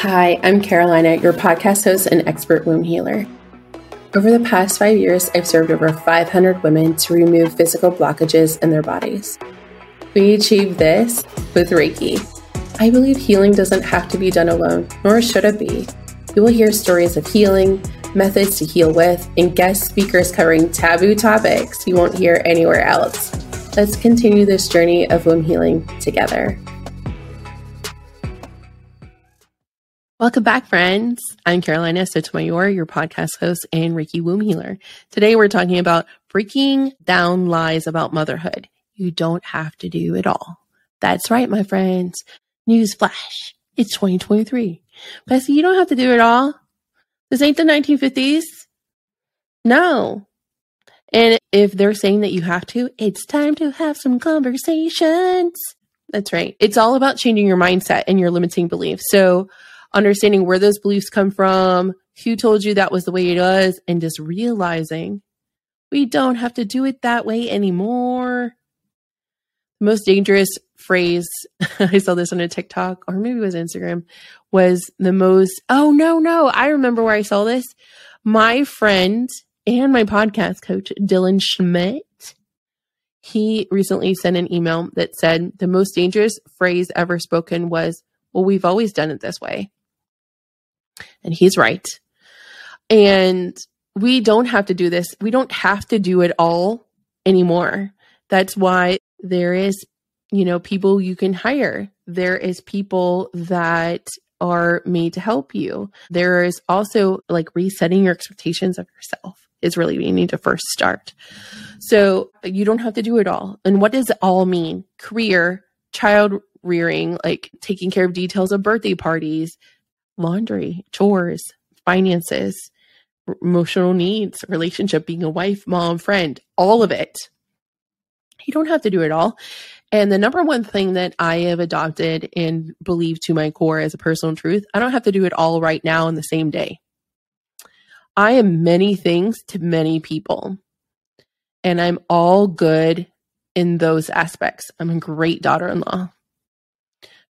Hi, I'm Carolina, your podcast host and expert womb healer. Over the past five years, I've served over 500 women to remove physical blockages in their bodies. We achieve this with Reiki. I believe healing doesn't have to be done alone, nor should it be. You will hear stories of healing, methods to heal with, and guest speakers covering taboo topics you won't hear anywhere else. Let's continue this journey of womb healing together. Welcome back, friends. I'm Carolina Sotomayor, your podcast host and Reiki womb healer. Today we're talking about breaking down lies about motherhood. You don't have to do it all. That's right, my friends. News flash. It's 2023. Bessie, you don't have to do it all. This ain't the 1950s. No. And if they're saying that you have to, it's time to have some conversations. That's right. It's all about changing your mindset and your limiting beliefs. So, understanding where those beliefs come from, who told you that was the way it was, and just realizing we don't have to do it that way anymore. most dangerous phrase, I saw this on a TikTok or maybe it was Instagram, was the most, oh no, no, I remember where I saw this. My friend and my podcast coach, Dylan Schmidt, he recently sent an email that said the most dangerous phrase ever spoken was, well, we've always done it this way. And he's right. And we don't have to do this. We don't have to do it all anymore. That's why there is, you know, people you can hire. There is people that are made to help you. There is also like resetting your expectations of yourself is really where you need to first start. So you don't have to do it all. And what does it all mean? Career, child rearing, like taking care of details of birthday parties, laundry, chores, finances, emotional needs, relationship, being a wife, mom, friend, all of it. You don't have to do it all. And the number one thing that I have adopted and believe to my core as a personal truth, I don't have to do it all right now in the same day. I am many things to many people, and I'm all good in those aspects. I'm a great daughter in law.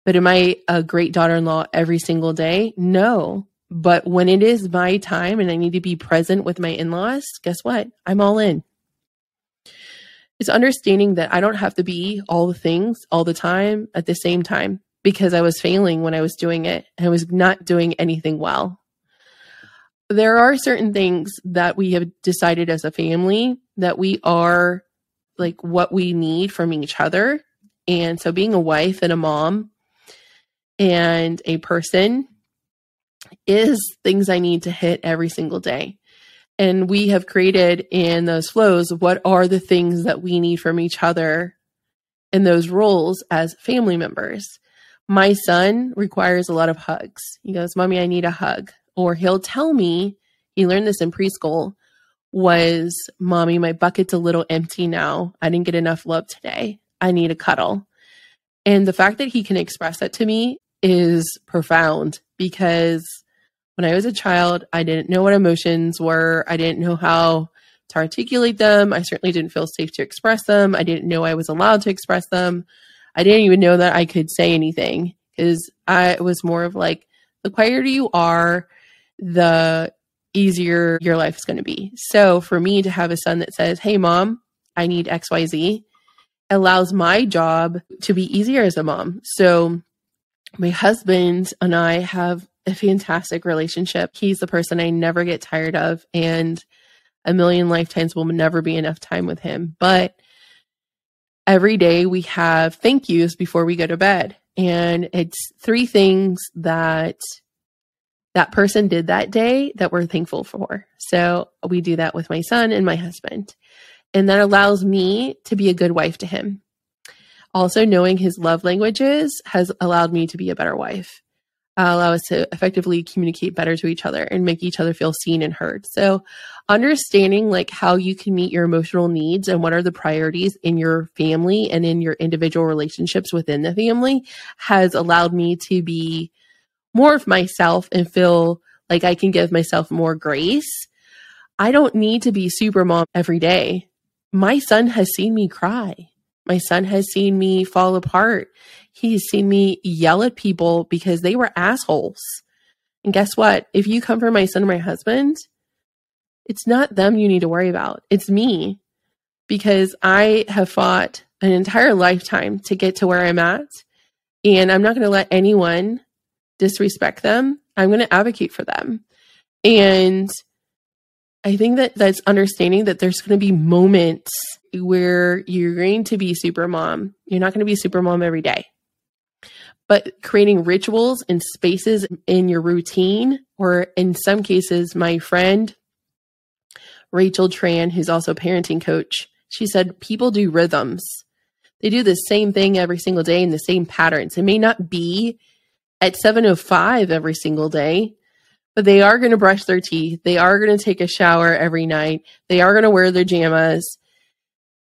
But am I a great daughter in law every single day? No. But when it is my time and I need to be present with my in laws, guess what? I'm all in. It's understanding that I don't have to be all the things all the time at the same time because I was failing when I was doing it and I was not doing anything well. There are certain things that we have decided as a family that we are like what we need from each other. And so being a wife and a mom and a person is things I need to hit every single day. And we have created in those flows what are the things that we need from each other in those roles as family members. My son requires a lot of hugs. He goes, Mommy, I need a hug. Or he'll tell me, he learned this in preschool, was, Mommy, my bucket's a little empty now. I didn't get enough love today. I need a cuddle. And the fact that he can express that to me is profound because when I was a child, I didn't know what emotions were. I didn't know how to articulate them. I certainly didn't feel safe to express them. I didn't know I was allowed to express them. I didn't even know that I could say anything because I was more of like, the quieter you are, the easier your life is going to be. So for me to have a son that says, Hey, mom, I need XYZ allows my job to be easier as a mom. So my husband and I have a fantastic relationship. He's the person I never get tired of, and a million lifetimes will never be enough time with him. But every day we have thank yous before we go to bed. And it's three things that that person did that day that we're thankful for. So we do that with my son and my husband. And that allows me to be a good wife to him. Also, knowing his love languages has allowed me to be a better wife, uh, allow us to effectively communicate better to each other and make each other feel seen and heard. So, understanding like how you can meet your emotional needs and what are the priorities in your family and in your individual relationships within the family has allowed me to be more of myself and feel like I can give myself more grace. I don't need to be super mom every day. My son has seen me cry. My son has seen me fall apart. He's seen me yell at people because they were assholes. And guess what? If you come from my son or my husband, it's not them you need to worry about. It's me because I have fought an entire lifetime to get to where I'm at. And I'm not going to let anyone disrespect them. I'm going to advocate for them. And I think that that's understanding that there's going to be moments where you're going to be super mom. You're not going to be super mom every day. But creating rituals and spaces in your routine, or in some cases, my friend Rachel Tran, who's also a parenting coach, she said people do rhythms. They do the same thing every single day in the same patterns. It may not be at 7:05 every single day, they are going to brush their teeth. They are going to take a shower every night. They are going to wear their jammas.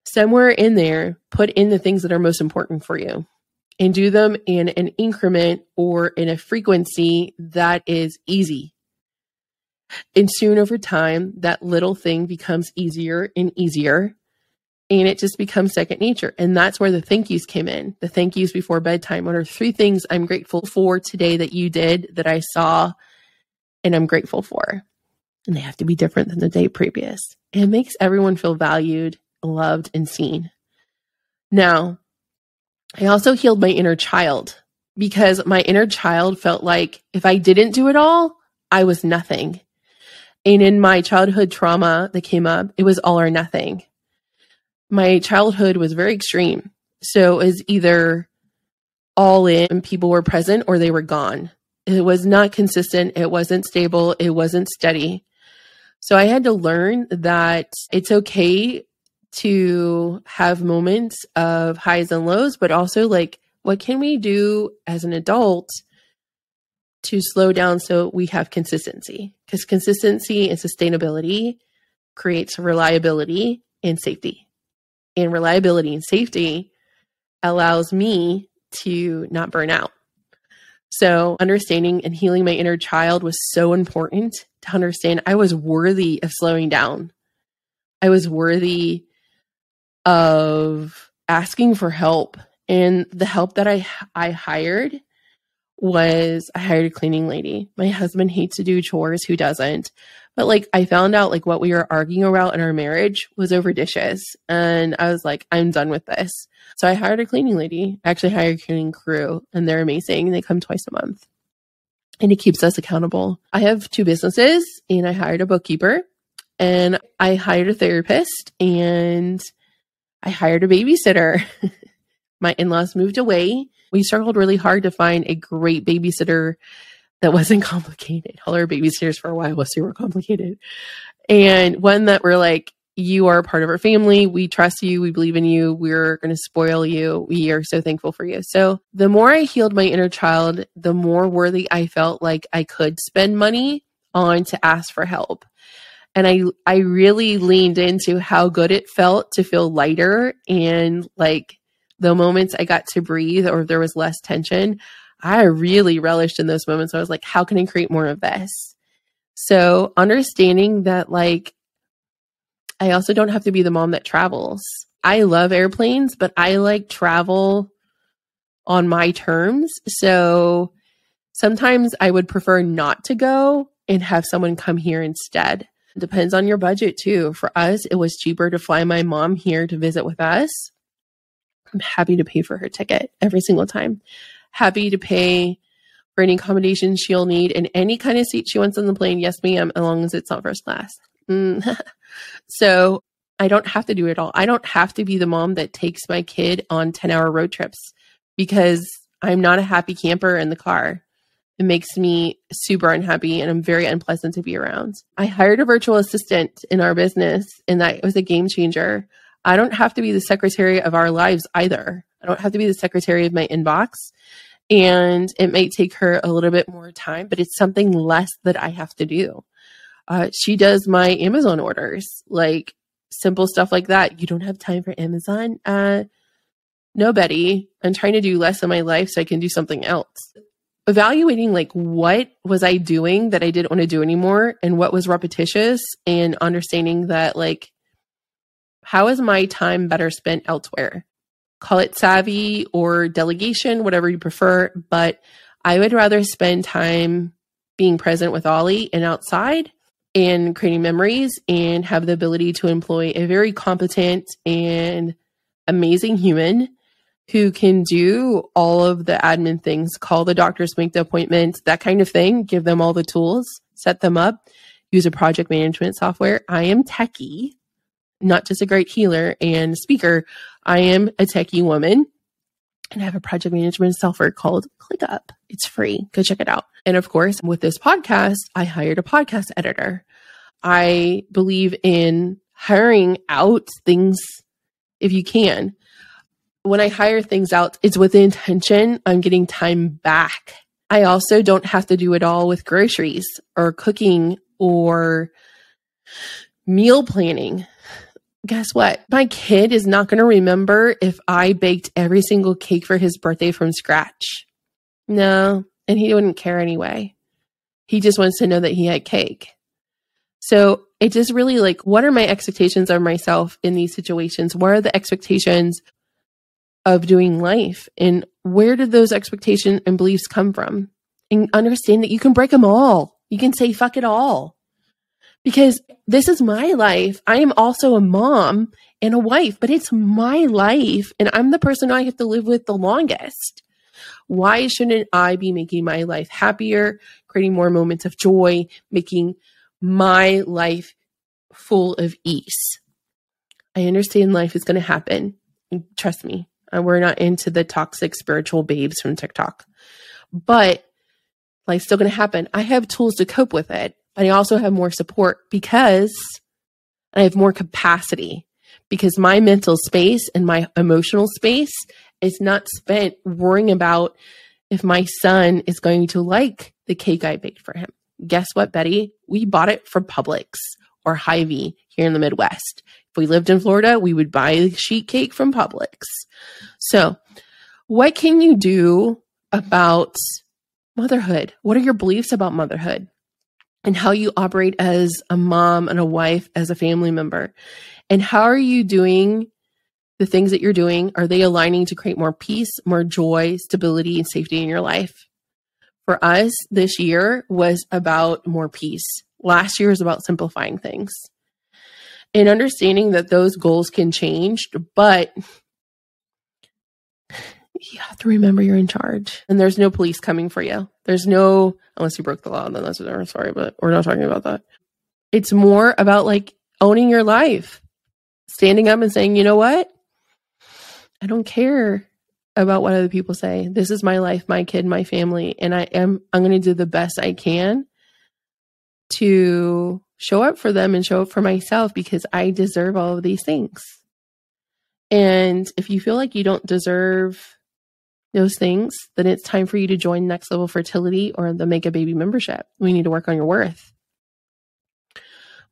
Somewhere in there, put in the things that are most important for you and do them in an increment or in a frequency that is easy. And soon over time, that little thing becomes easier and easier. And it just becomes second nature. And that's where the thank yous came in. The thank yous before bedtime. What are three things I'm grateful for today that you did that I saw and I'm grateful for. And they have to be different than the day previous. It makes everyone feel valued, loved, and seen. Now, I also healed my inner child because my inner child felt like if I didn't do it all, I was nothing. And in my childhood trauma that came up, it was all or nothing. My childhood was very extreme. So it was either all in and people were present or they were gone. It was not consistent. It wasn't stable. It wasn't steady. So I had to learn that it's okay to have moments of highs and lows, but also like, what can we do as an adult to slow down so we have consistency? Because consistency and sustainability creates reliability and safety. And reliability and safety allows me to not burn out. So, understanding and healing my inner child was so important to understand I was worthy of slowing down. I was worthy of asking for help. And the help that I I hired was I hired a cleaning lady. My husband hates to do chores, who doesn't? But like I found out like what we were arguing about in our marriage was over dishes. And I was like, I'm done with this. So I hired a cleaning lady, I actually hired a cleaning crew, and they're amazing. They come twice a month. And it keeps us accountable. I have two businesses and I hired a bookkeeper and I hired a therapist and I hired a babysitter. My in laws moved away. We struggled really hard to find a great babysitter that wasn't complicated. All our babysitters for a while was super complicated. And one that we're like, you are part of our family. We trust you. We believe in you. We're going to spoil you. We are so thankful for you. So, the more I healed my inner child, the more worthy I felt like I could spend money on to ask for help. And I I really leaned into how good it felt to feel lighter and like the moments I got to breathe or there was less tension, I really relished in those moments. I was like, how can I create more of this? So understanding that like I also don't have to be the mom that travels. I love airplanes, but I like travel on my terms. So sometimes I would prefer not to go and have someone come here instead. Depends on your budget too. For us, it was cheaper to fly my mom here to visit with us. I'm happy to pay for her ticket every single time. Happy to pay for any accommodations she'll need and any kind of seat she wants on the plane. Yes, ma'am, as long as it's not first class. Mm. so I don't have to do it all. I don't have to be the mom that takes my kid on 10 hour road trips because I'm not a happy camper in the car. It makes me super unhappy and I'm very unpleasant to be around. I hired a virtual assistant in our business and that was a game changer. I don't have to be the secretary of our lives either. I don't have to be the secretary of my inbox. And it may take her a little bit more time, but it's something less that I have to do. Uh, she does my Amazon orders, like simple stuff like that. You don't have time for Amazon? Uh, no, Betty. I'm trying to do less in my life so I can do something else. Evaluating like what was I doing that I didn't want to do anymore and what was repetitious and understanding that like how is my time better spent elsewhere? Call it savvy or delegation, whatever you prefer, but I would rather spend time being present with Ollie and outside and creating memories and have the ability to employ a very competent and amazing human who can do all of the admin things, call the doctors, make the appointments, that kind of thing, give them all the tools, set them up, use a project management software. I am techie, not just a great healer and speaker. I am a techie woman and I have a project management software called ClickUp. It's free. Go check it out. And of course, with this podcast, I hired a podcast editor. I believe in hiring out things if you can when I hire things out, it's with the intention I'm getting time back. I also don't have to do it all with groceries or cooking or meal planning. Guess what? My kid is not going to remember if I baked every single cake for his birthday from scratch. No, and he wouldn't care anyway. He just wants to know that he had cake. So it just really like, what are my expectations of myself in these situations? What are the expectations of doing life and where did those expectations and beliefs come from and understand that you can break them all you can say fuck it all because this is my life. I am also a mom and a wife but it's my life and i'm the person i have to live with the longest. Why shouldn't i be making my life happier creating more moments of joy making my life full of ease? I understand life is going to happen. Trust me uh, we're not into the toxic spiritual babes from TikTok. But life's still going to happen. I have tools to cope with it, but I also have more support because I have more capacity because my mental space and my emotional space is not spent worrying about if my son is going to like the cake I baked for him. Guess what, Betty? We bought it from Publix or Hy-Vee here in the Midwest. If we lived in Florida, we would buy the sheet cake from Publix. So, what can you do about motherhood? What are your beliefs about motherhood? And how you operate as a mom and a wife, as a family member? And how are you doing the things that you're doing? Are they aligning to create more peace, more joy, stability, and safety in your life? For us, this year was about more peace. Last year was about simplifying things and understanding that those goals can change, but you have to remember you're in charge and there's no police coming for you. There's no, unless you broke the law, then that's a different story, but we're not talking about that. It's more about like owning your life, standing up and saying, you know what? I don't care about what other people say. This is my life, my kid, my family, and I am I'm going to do the best I can to show up for them and show up for myself because I deserve all of these things. And if you feel like you don't deserve those things, then it's time for you to join Next Level Fertility or the Make a Baby membership. We need to work on your worth.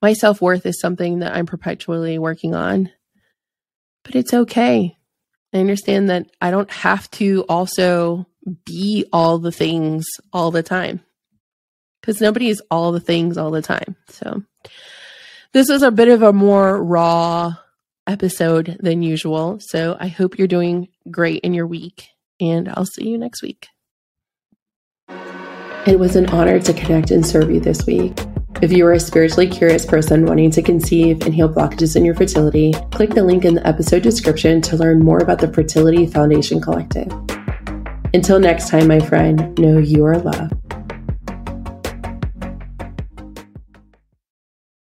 My self worth is something that I'm perpetually working on, but it's okay. I understand that I don't have to also be all the things all the time because nobody is all the things all the time. So this is a bit of a more raw episode than usual. So I hope you're doing great in your week, and I'll see you next week. It was an honor to connect and serve you this week. If you are a spiritually curious person wanting to conceive and heal blockages in your fertility, click the link in the episode description to learn more about the Fertility Foundation Collective. Until next time, my friend, know you are loved.